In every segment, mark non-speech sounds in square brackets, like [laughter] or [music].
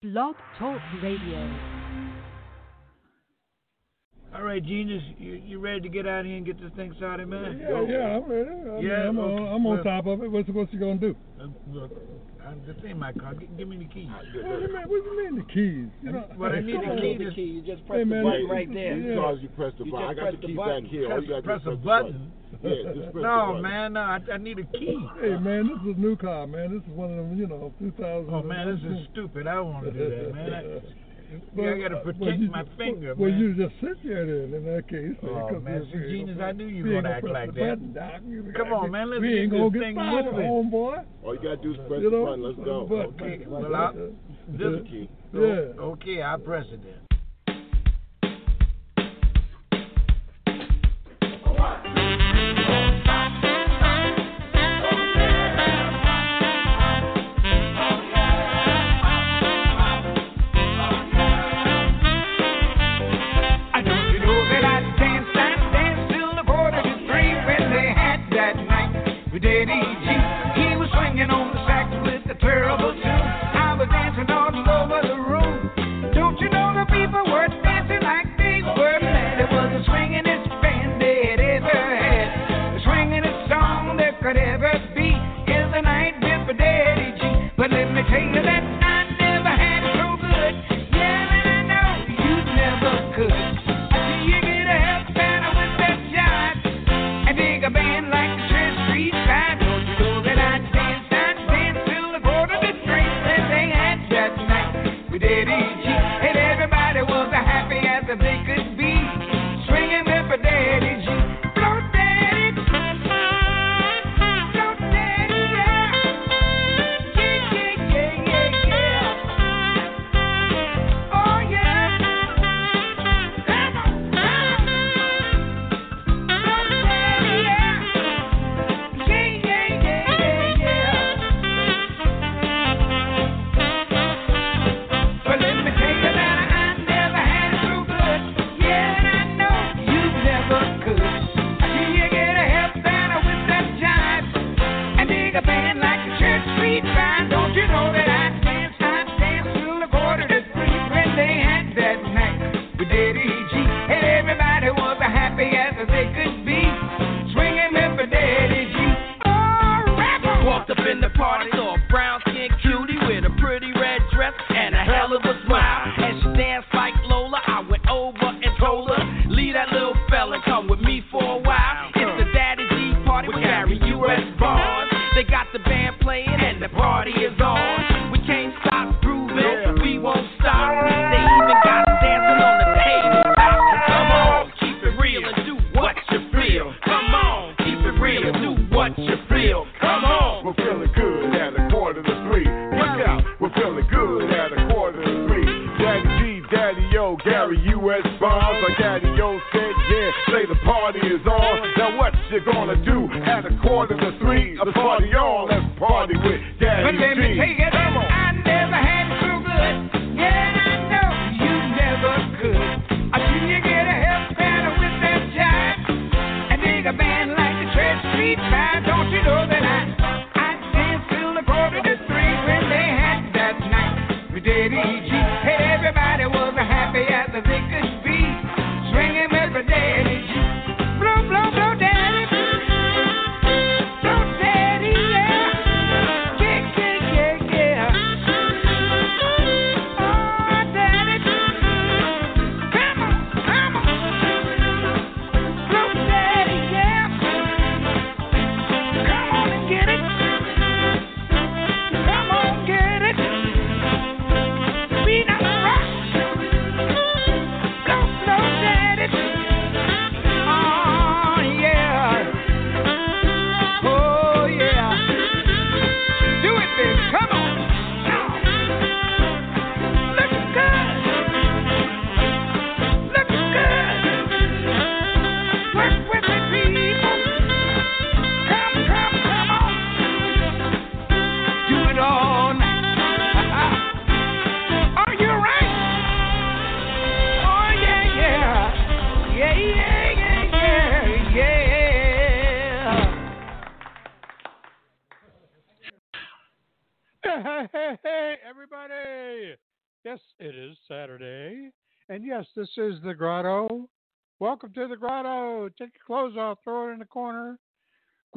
Blog Talk Radio. All right, Genius, you, you ready to get out of here and get this thing started, man? Yeah, Go. yeah, I'm ready. I yeah, mean, I'm, okay. on, I'm on well, top of it. What's, what's you gonna do? Uh, look, I'm just in my car. Give, give me the keys. What do you mean? What do you mean the keys? You know, what I need the key, The key. You just press hey, man, the button right there. Yeah. You press the button. I got the keys back here. Press, press, press the button. button no, man, no, I, I need a key. Hey, man, this is a new car, man. This is one of them, you know, 2000. Oh, man, this is stupid. I don't want to do that, man. I, but, yeah, I gotta uh, protect well, you, my finger, well, man. Well, you just sit there then, in that case. Oh, man, see, so genius, I knew you were gonna act like that. Button, Come on, man, let's get this thing moving. All you gotta do is press you know, the button, let's go. But, okay, [laughs] well, I, this yeah. key. So, yeah. Okay, I press it then. They got the band playing and the party is on.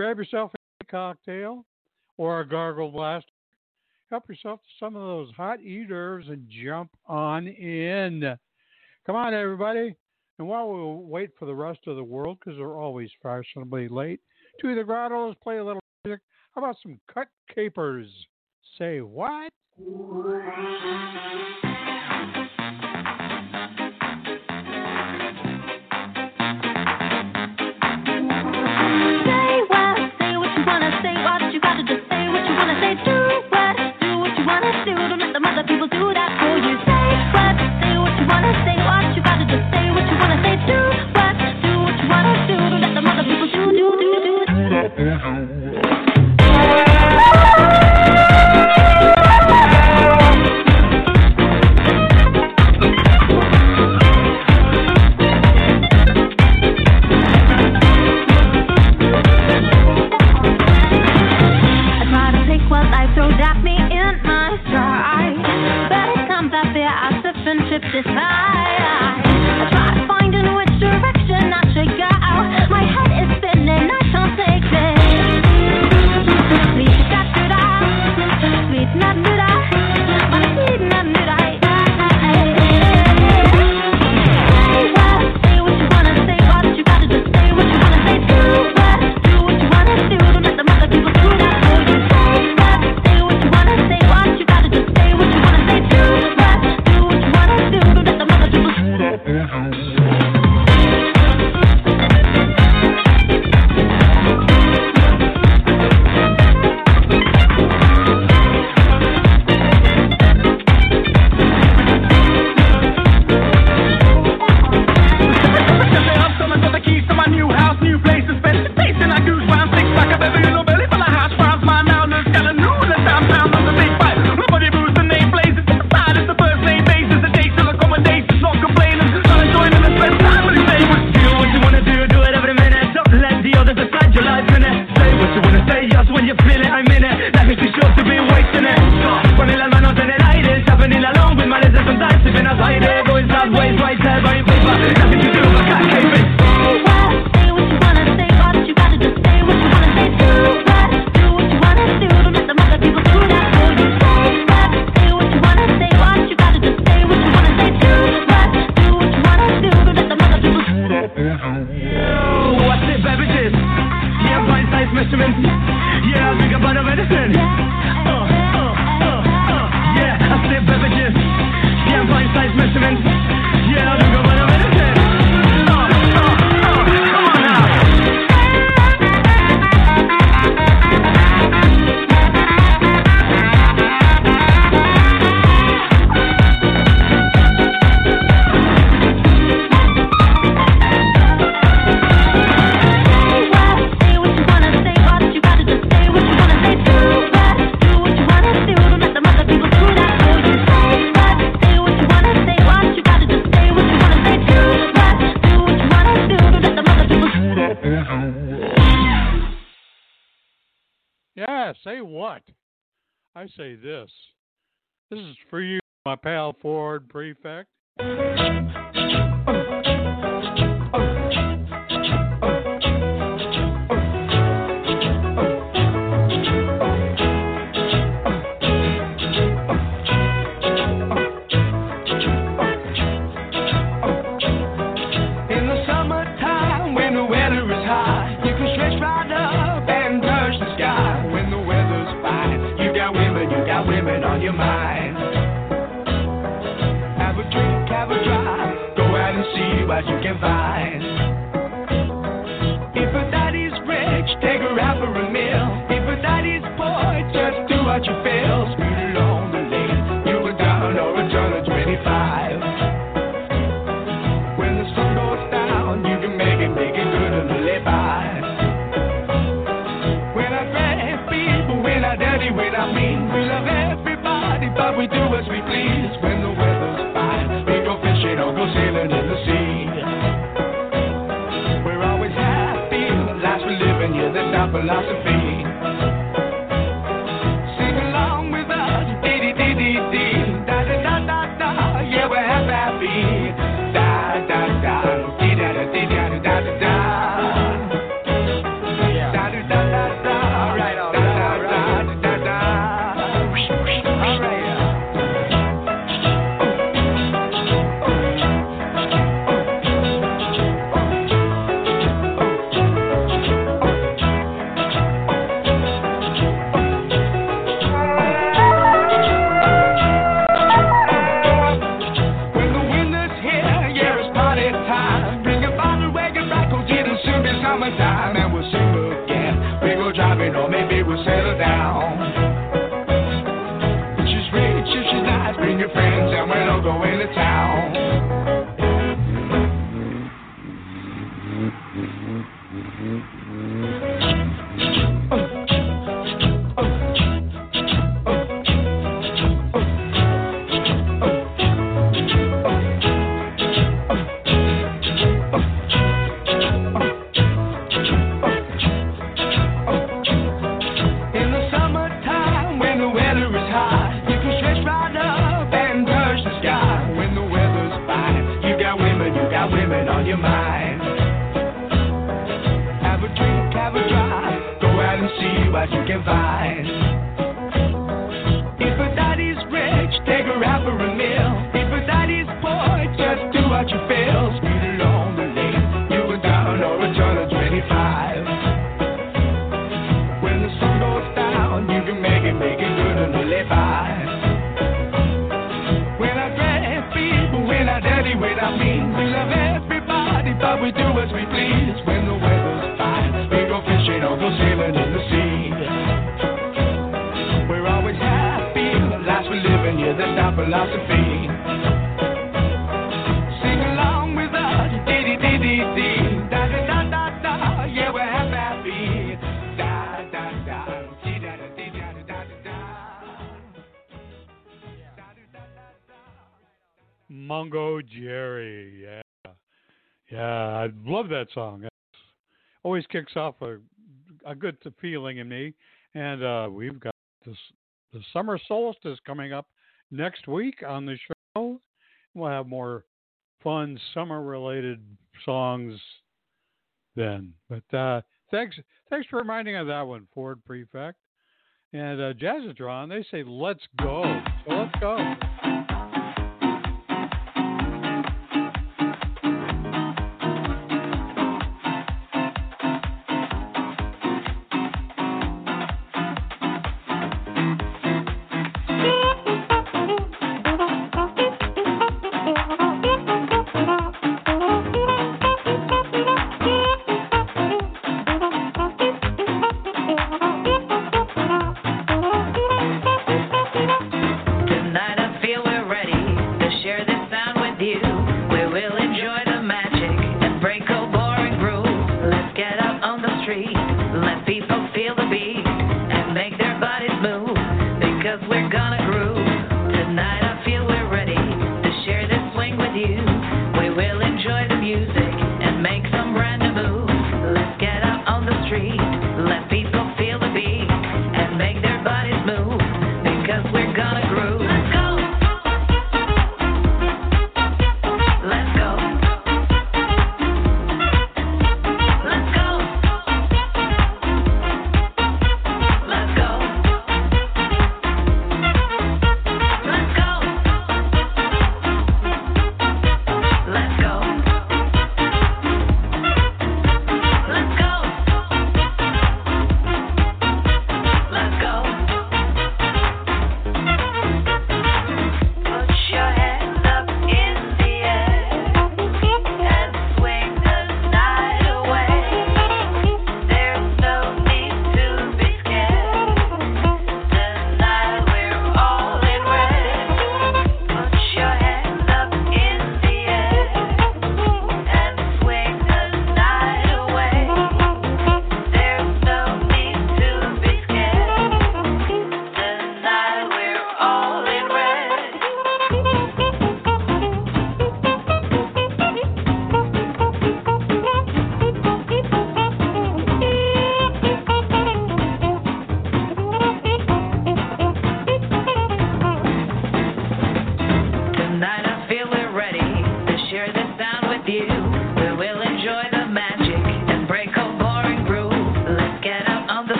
grab yourself a cocktail or a gargle blast. Help yourself to some of those hot eaters herbs and jump on in. Come on, everybody. And while we wait for the rest of the world, because they're always fashionably late, to the grottos, play a little music. How about some cut capers? Say what? [laughs] wanna do. Don't let the other people do that for you. Yeah, say what? I say this. This is for you, my pal Ford Prefect. as you can find. If a daddy's rich, take her out for a meal. If a daddy's poor, just do what you feel. Speed along the lane, you go down or a turn at 25. When the sun goes down, you can make it, make it good and live by. When I grab people, when I daddy, when I mean, we love everybody, but we do as we please. When philosophy Uh, I love that song. It always kicks off a a good feeling in me. And uh, we've got this the summer solstice coming up next week on the show. We'll have more fun summer related songs then. But uh, thanks thanks for reminding of that one, Ford Prefect. And uh, Jazzatron, they say, let's go. So let's go.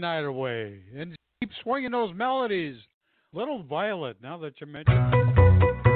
night away and keep swinging those melodies. Little Violet, now that you mention it.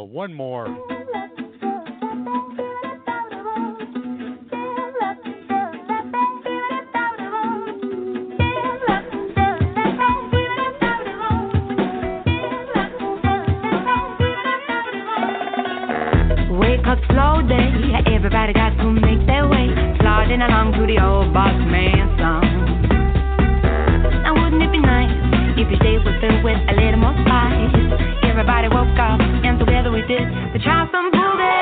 go. One more. slow day. Everybody got to make their way. Plodding along to the old boss man song. Now wouldn't it be nice if you stayed with filled with a little more spice? Everybody woke up did. They try some bull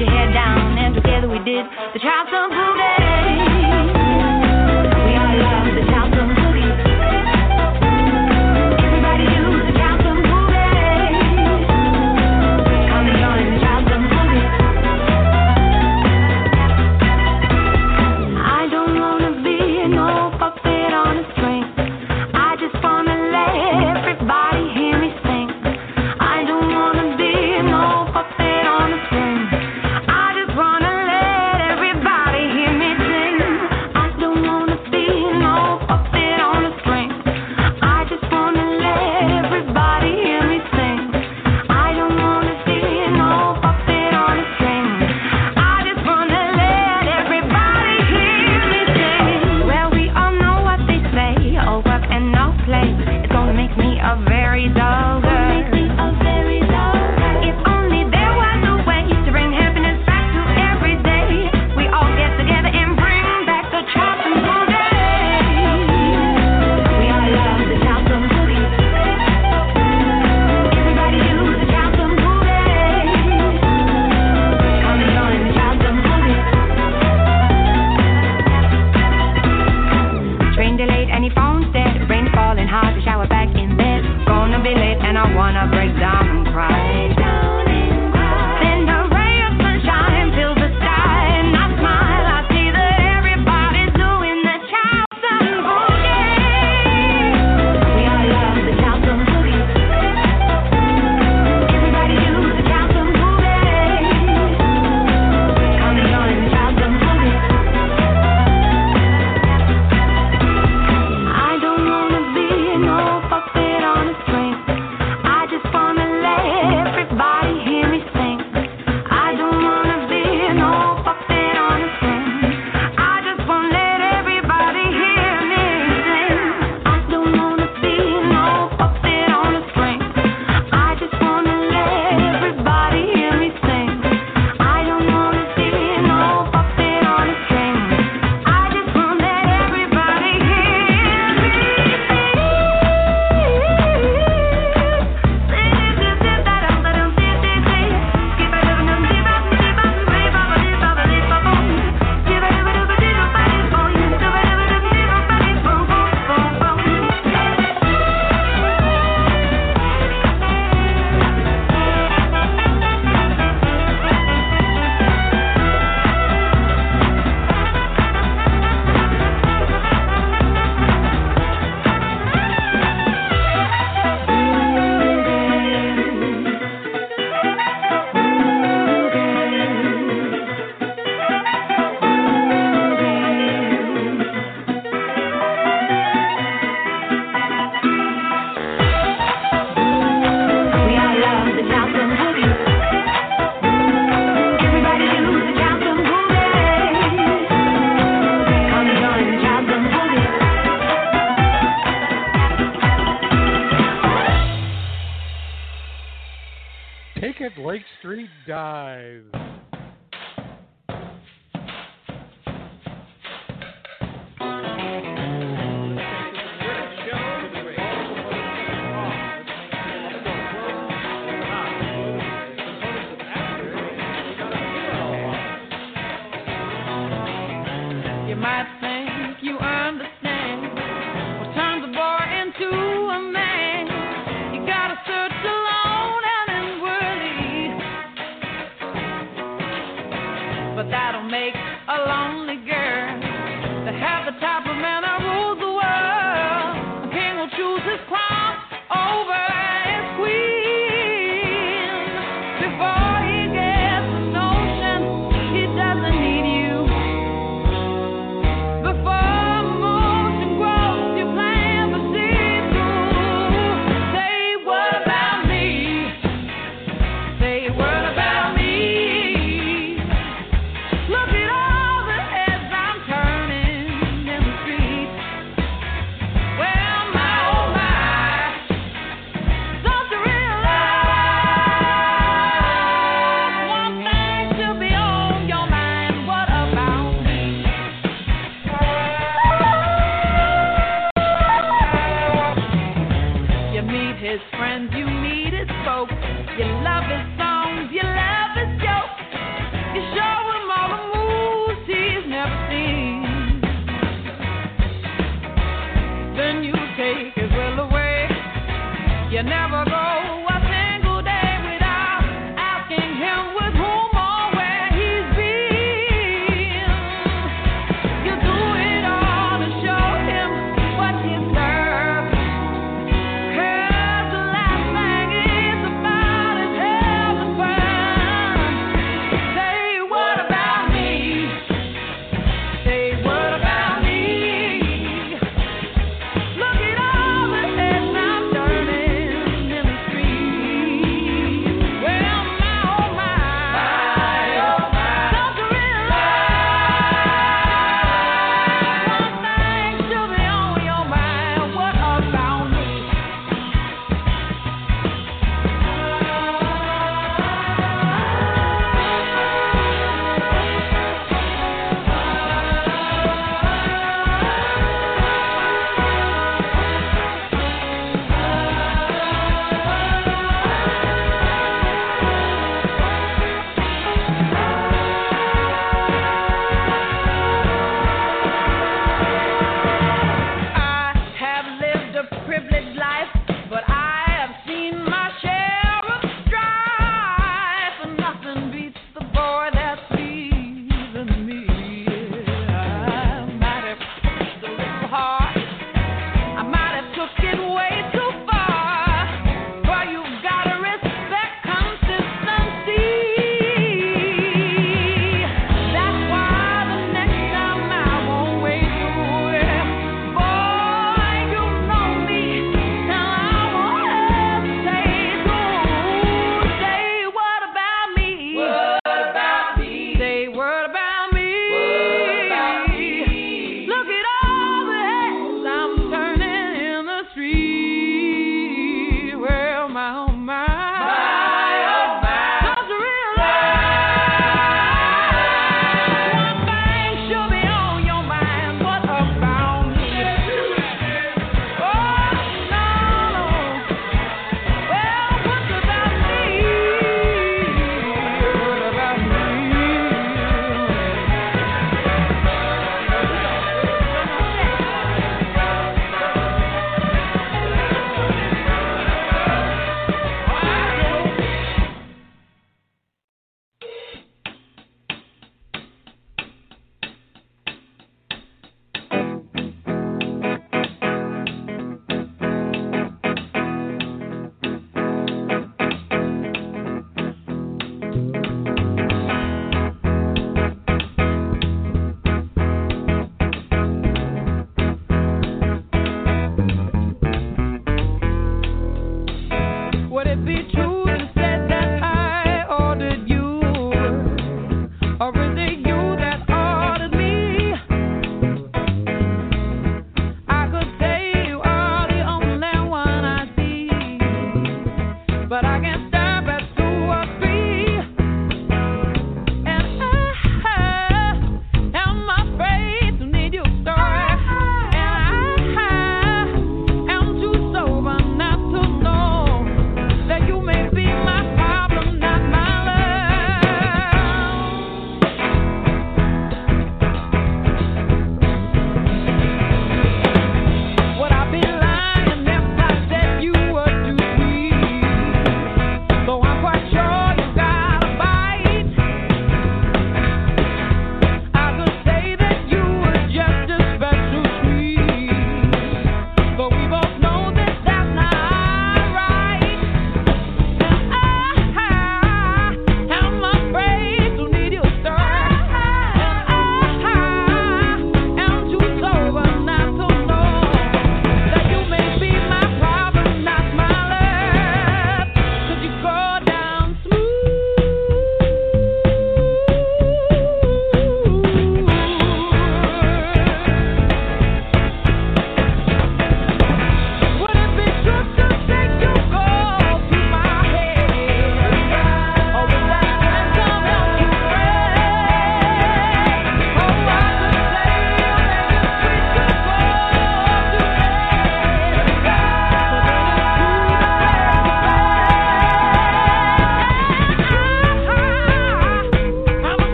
your head down, and together we did the trials some who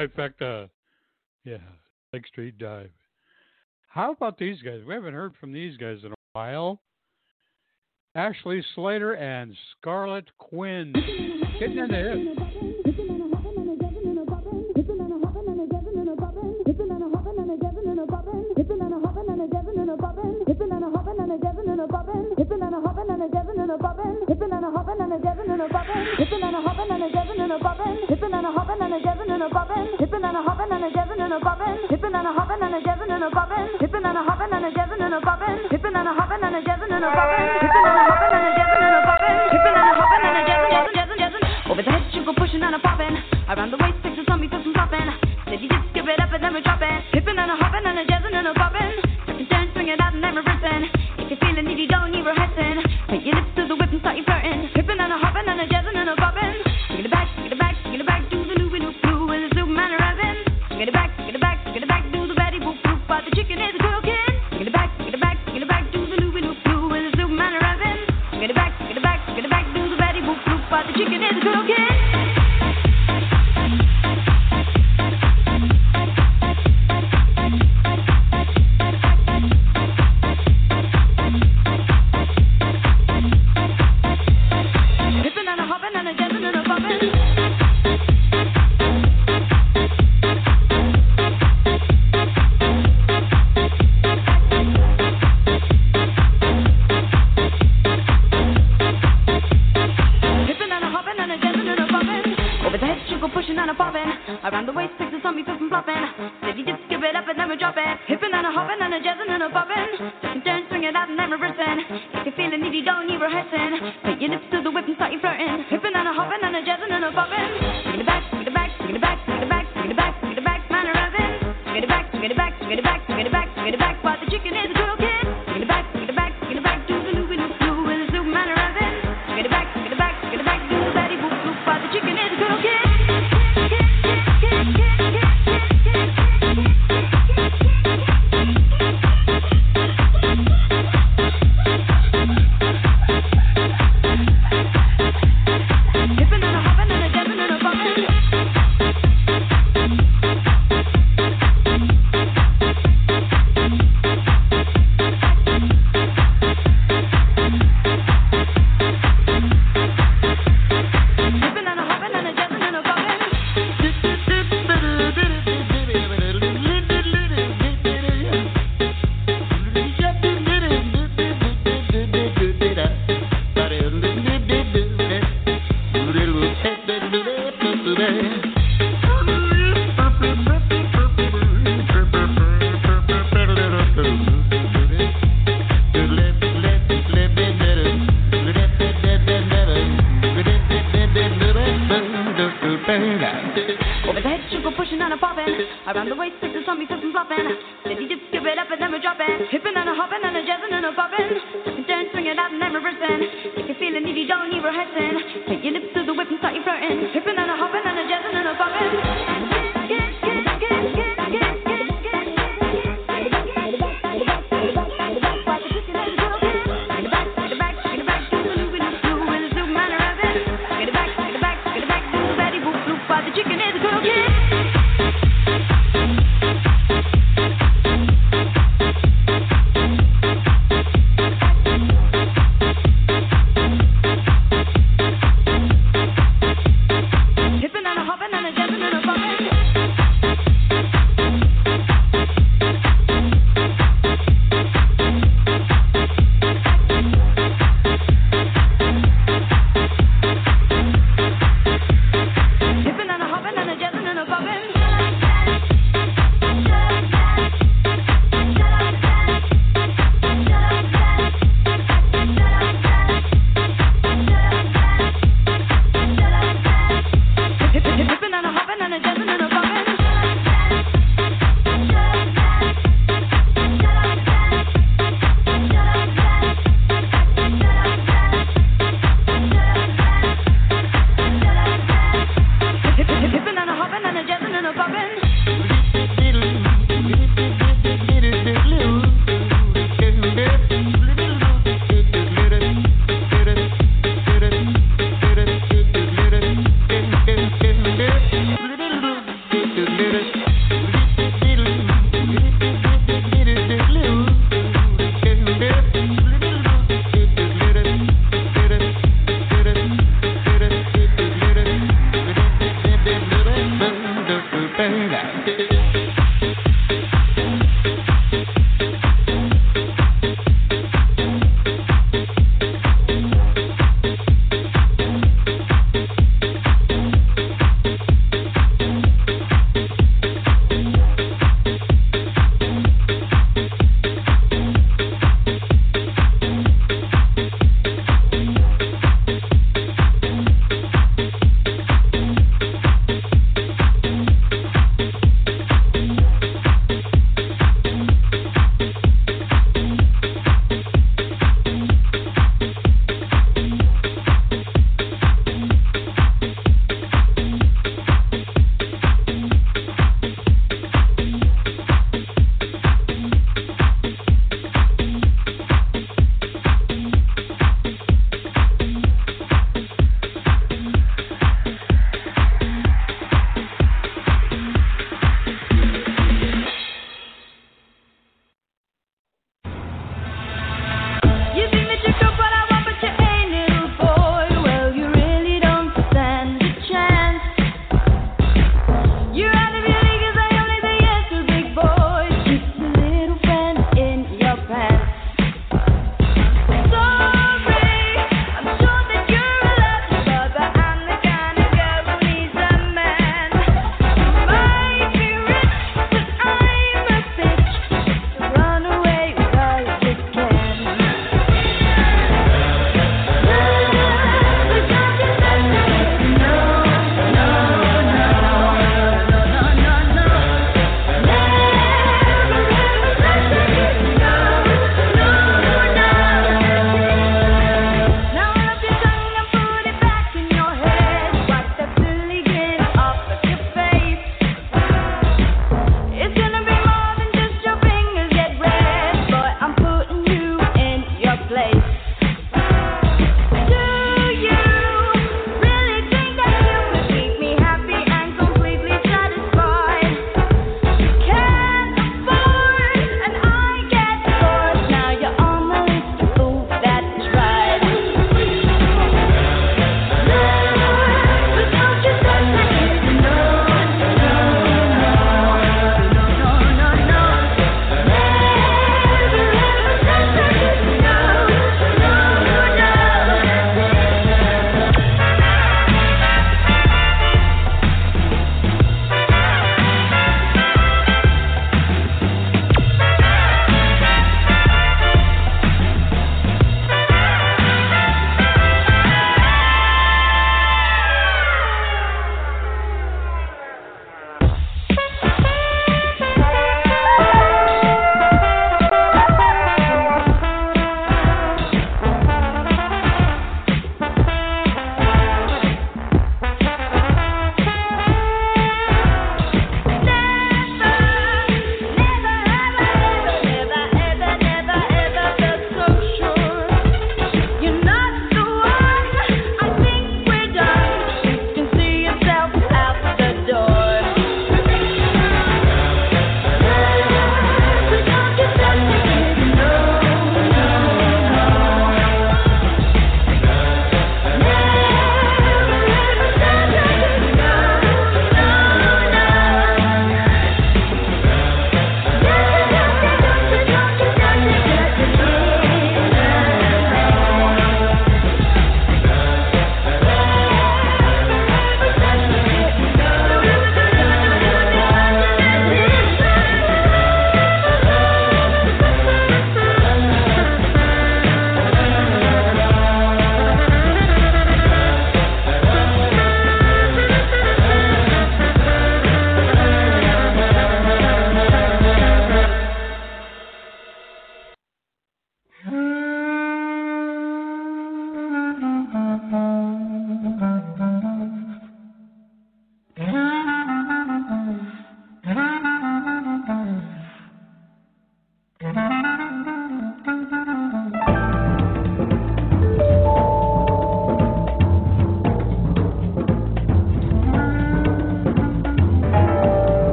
Yeah, bifecta. Yeah, Lake Street Dive. How about these guys? We haven't heard from these guys in a while. Ashley Slater and Scarlett Quinn getting in the Over the head, you go pushing and hop in and a popping. Around the waist, pictures on me, put some flopping. Said you just give it up and then we drop it. Hipping and hop in and a hopping and hop in and a jazzing and hop in and a bobbing. Second turn, swing it out and then reversing. If you're feeling needy, don't need rehearsing. Put your lips to the whip and start you flirting. Hipping and a hopping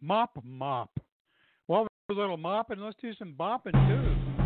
mop mop. Well, a little mopping, let's do some bopping too.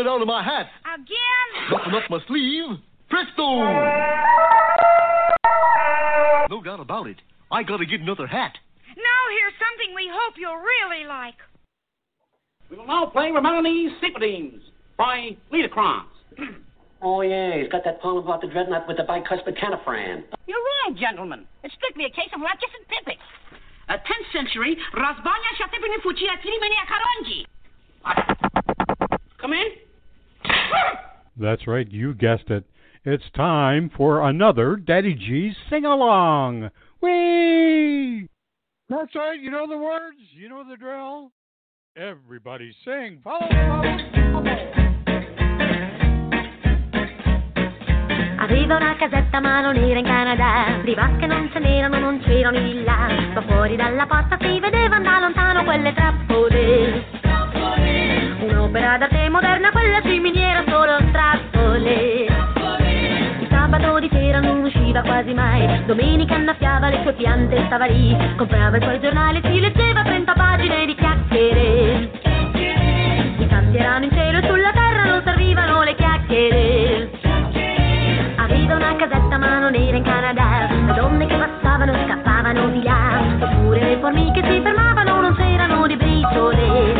it out of my hat. Again? Button up my sleeve. Presto! No doubt about it. I gotta get another hat. Now here's something we hope you'll really like. We will now play Romani's Secret by Liederkranz. [clears throat] Oh, yeah, he's got that poem about the dreadnought with the bicuspid canifran. You're right, gentlemen. It's strictly a case of Rodgers and Pippin. A 10th century Razbanya Shatibinifuchi Atlimini Akaronji. Come in. That's right, you guessed it. It's time for another Daddy G's sing along. Whee! That's right, you know the words, you know the drill. Everybody sing. Follow, follow, follow. Aveva una casetta ma non era in Canada Di vasche non ce n'erano, non c'erano di là Ma fuori dalla porta si vedevano da lontano quelle trappole Un'opera d'arte moderna, quella ciminiera solo trappole Il sabato di sera non usciva quasi mai. Domenica annaffiava le sue piante, stava lì. Comprava i suoi giornali, si leggeva 30 pagine di chiacchiere. I sassi erano in cielo e sulla terra non servivano le chiacchiere. Aveva una casetta ma non era in Canada. Le donne che passavano scappavano di là. Eppure le formiche si fermavano non c'erano di briciole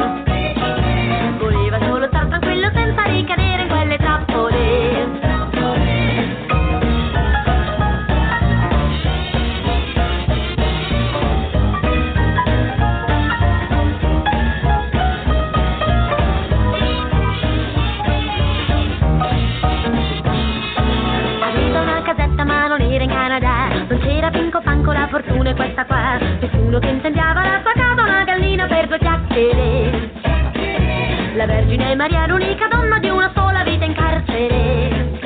è questa qua. Nessuno che incendiava la casa Una gallina per due chiacchiere. La Vergine Maria è l'unica donna di una sola vita in carcere.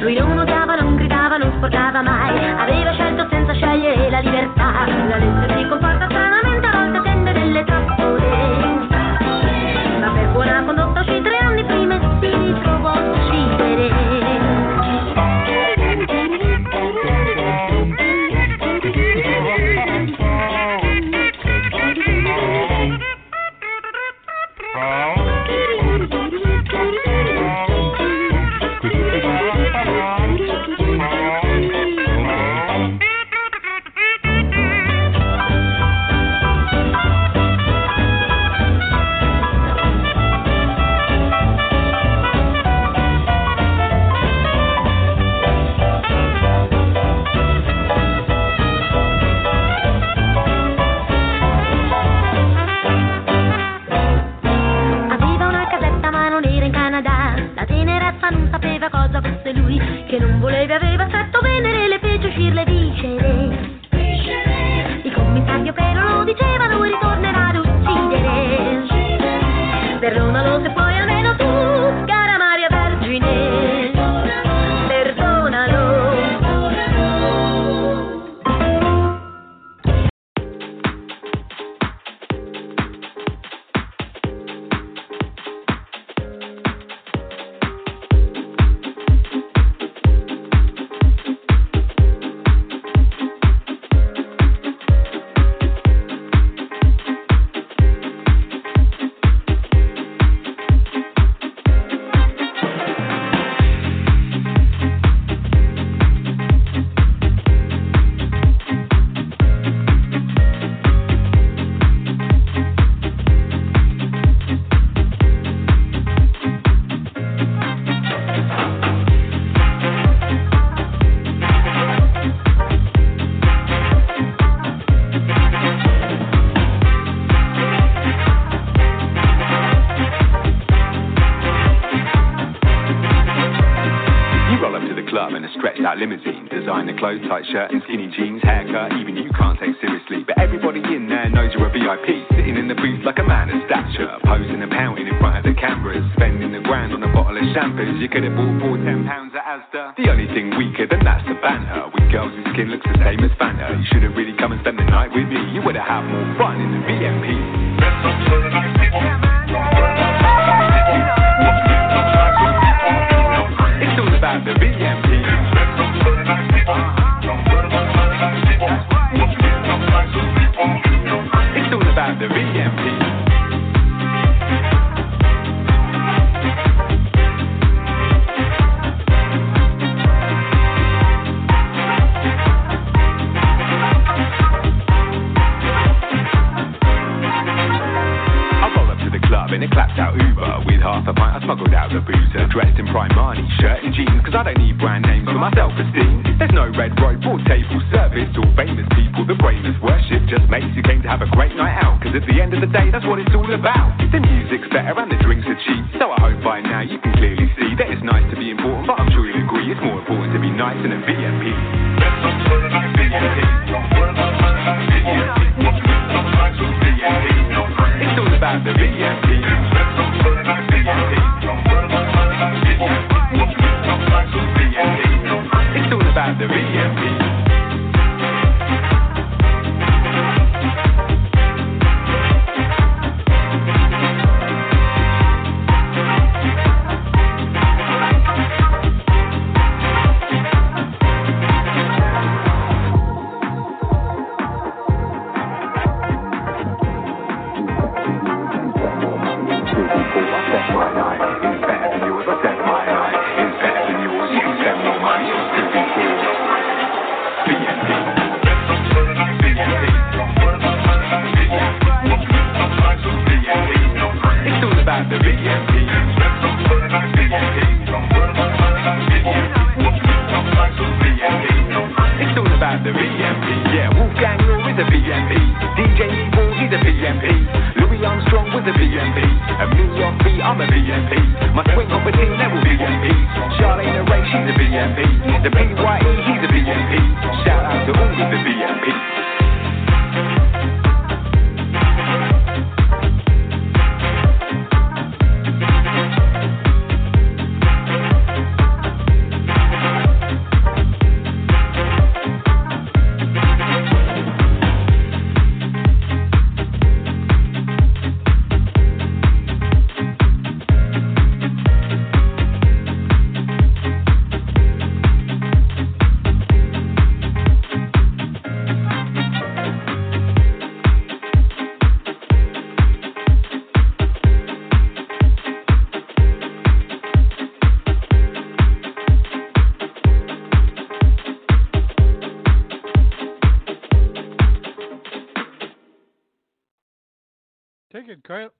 Lui non odiava, non gridava, non sporcava mai. Aveva scelto senza scegliere la libertà. La legge si comporta stranamente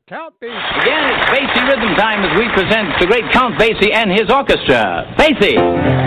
Count Basie. Again, it's Basie rhythm time as we present the great Count Basie and his orchestra. Basie.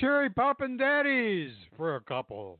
Cherry poppin' daddies for a couple.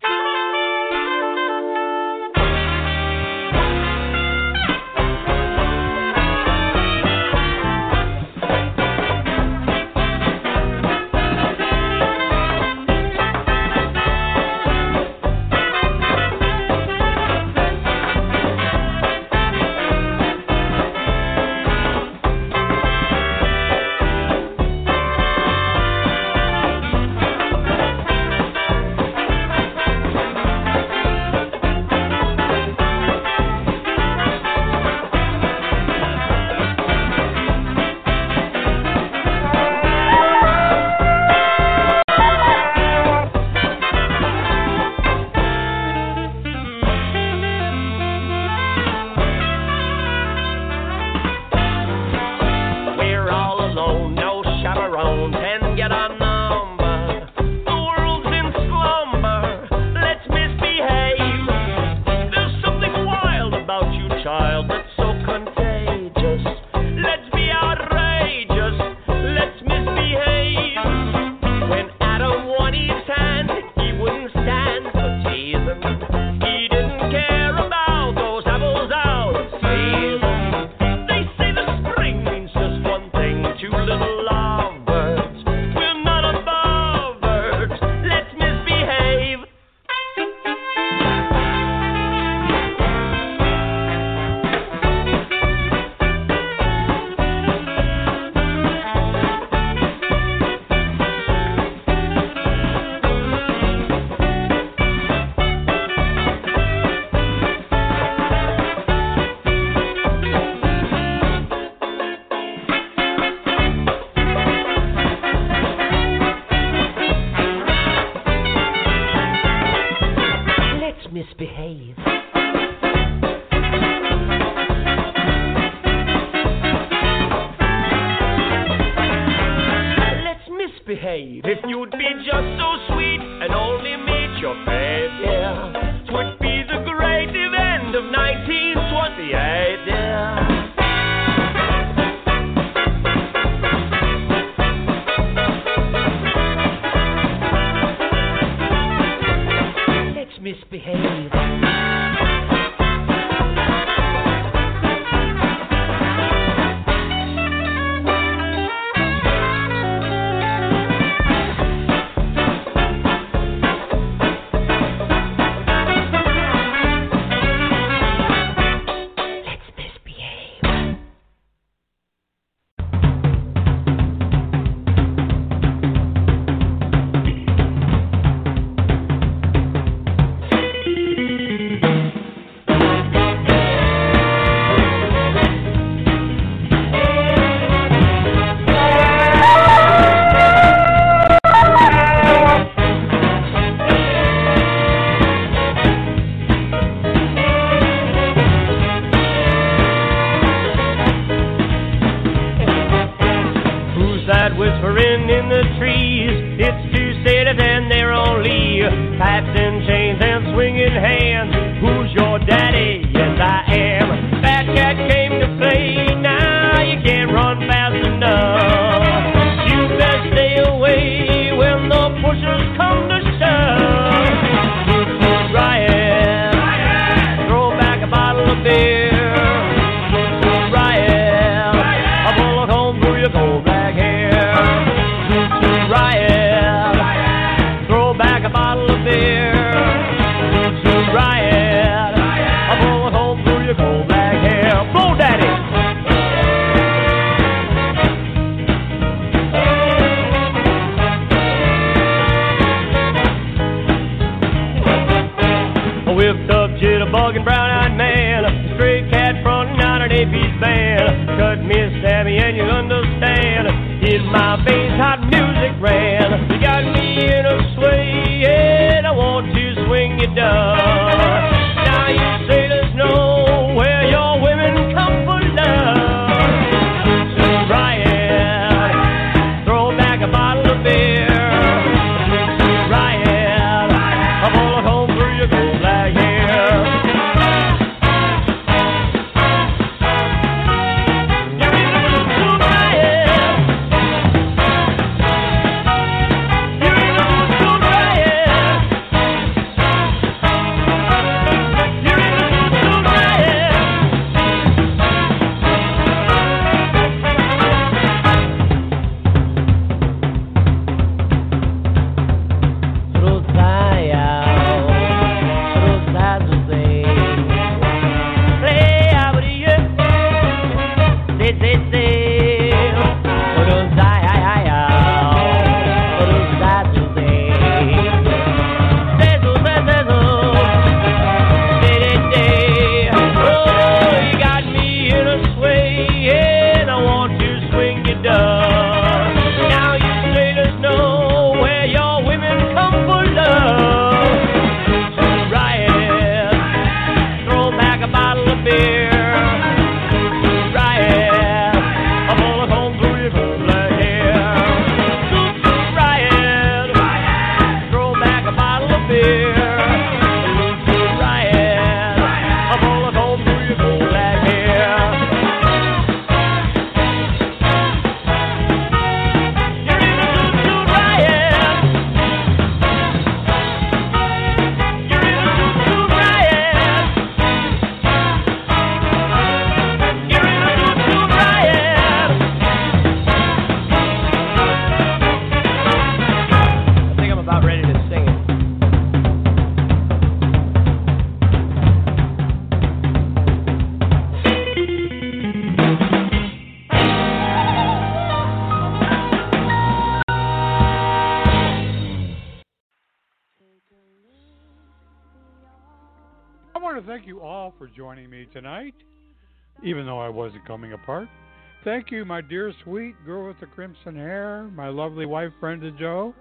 Thank you, my dear sweet girl with the crimson hair, my lovely wife, Brenda Joe,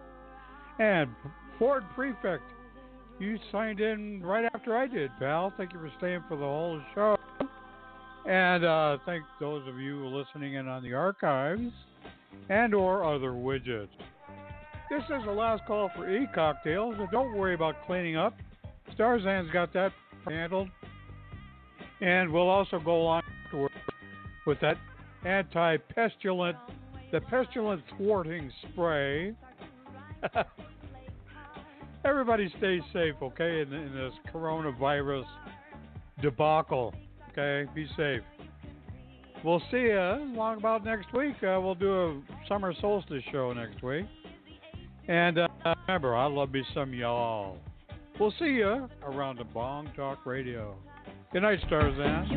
and Ford Prefect. You signed in right after I did, pal. Thank you for staying for the whole show. And uh, thank those of you listening in on the archives and or other widgets. This is the last call for e-cocktails, and don't worry about cleaning up. Starzan's got that handled. And we'll also go on afterwards with that anti-pestilent, the pestilent thwarting spray. [laughs] Everybody stay safe, okay, in, in this coronavirus debacle. Okay, be safe. We'll see you long about next week. Uh, we'll do a summer solstice show next week. And uh, remember, I love me some y'all. We'll see you around the Bong Talk Radio. Good night, Starzan.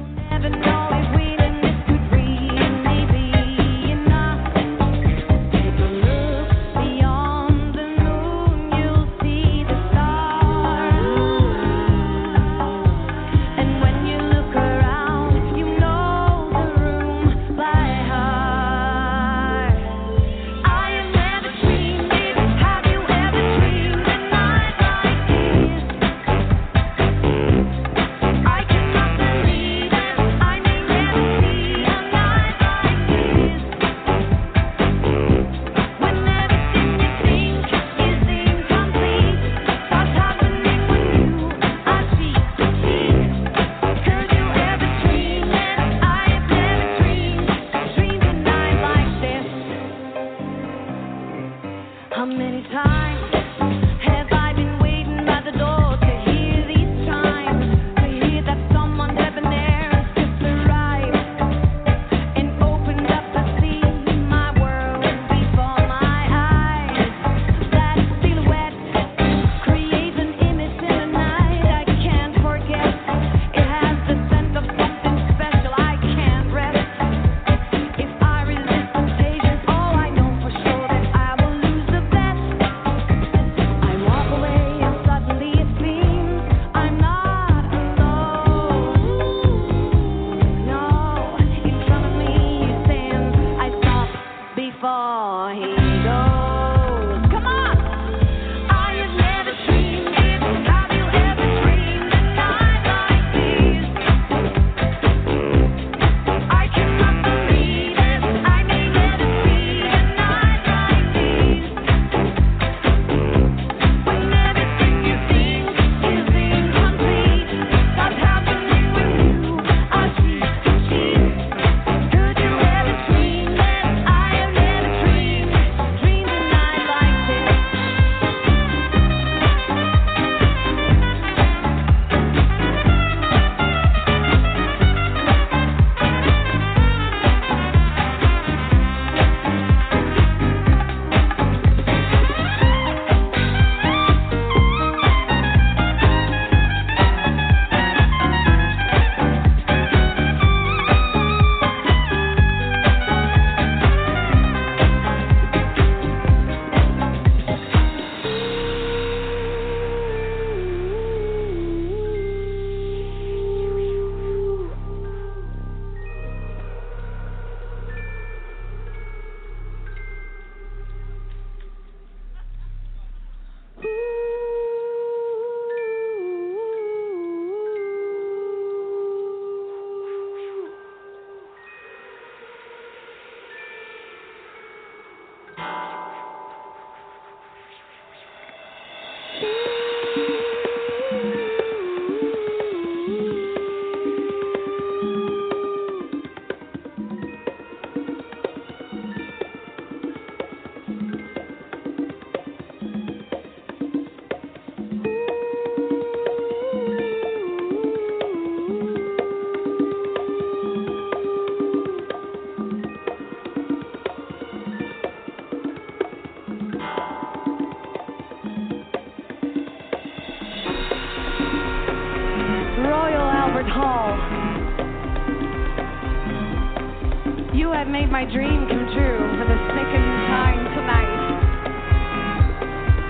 Made my dream come true for the second time tonight.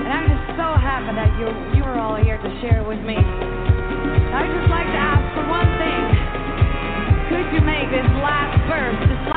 And I'm just so happy that you you were all here to share with me. I'd just like to ask for one thing. Could you make this last verse, this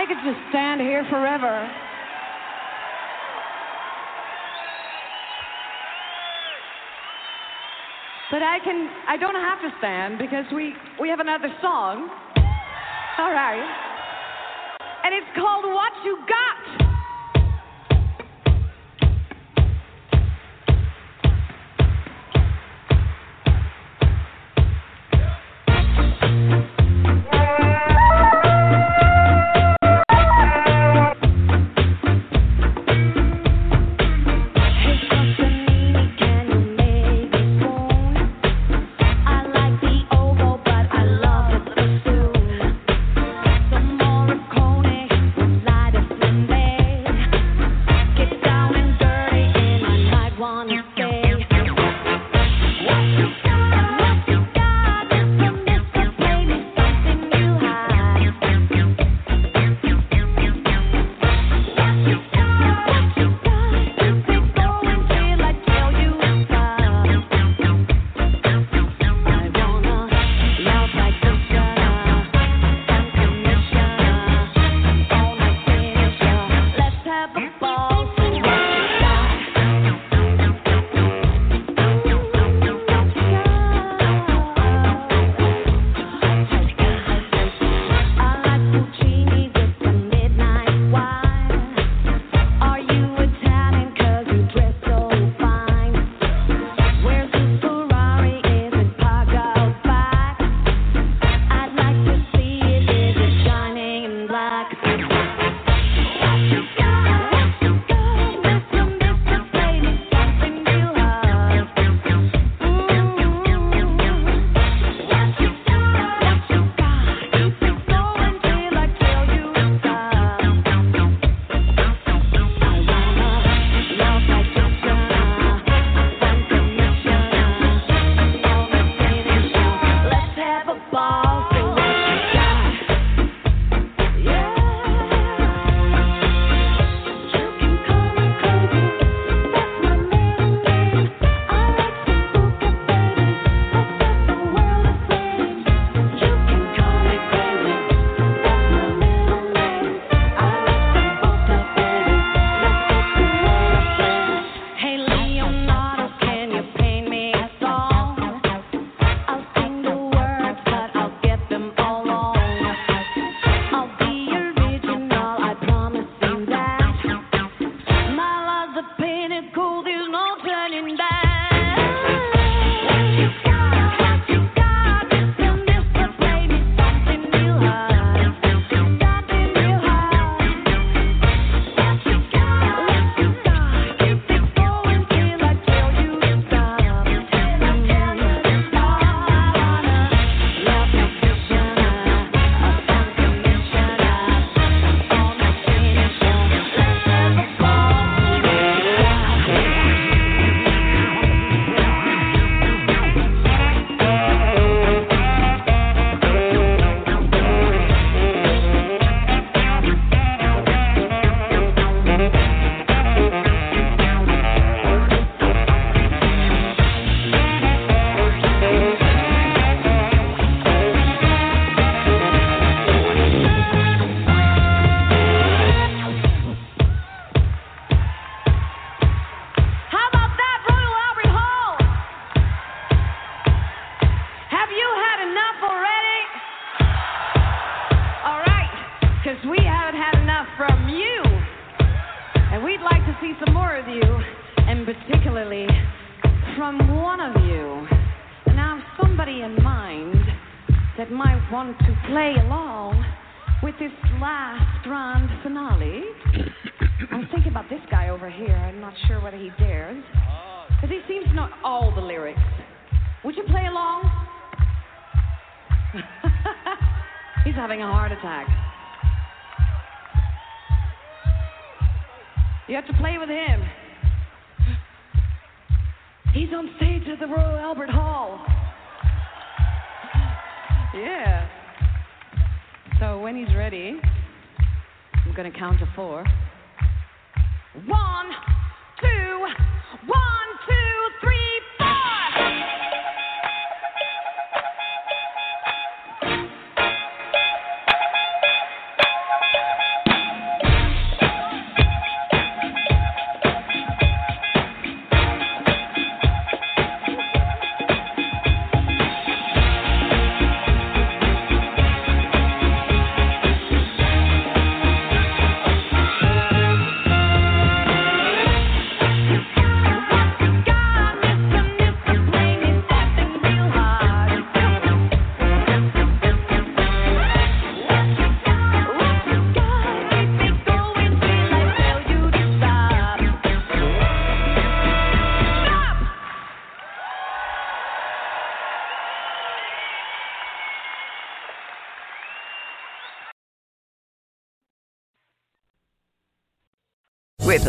I could just stand here forever. But I can I don't have to stand because we we have another song. All right. And it's called What You Got.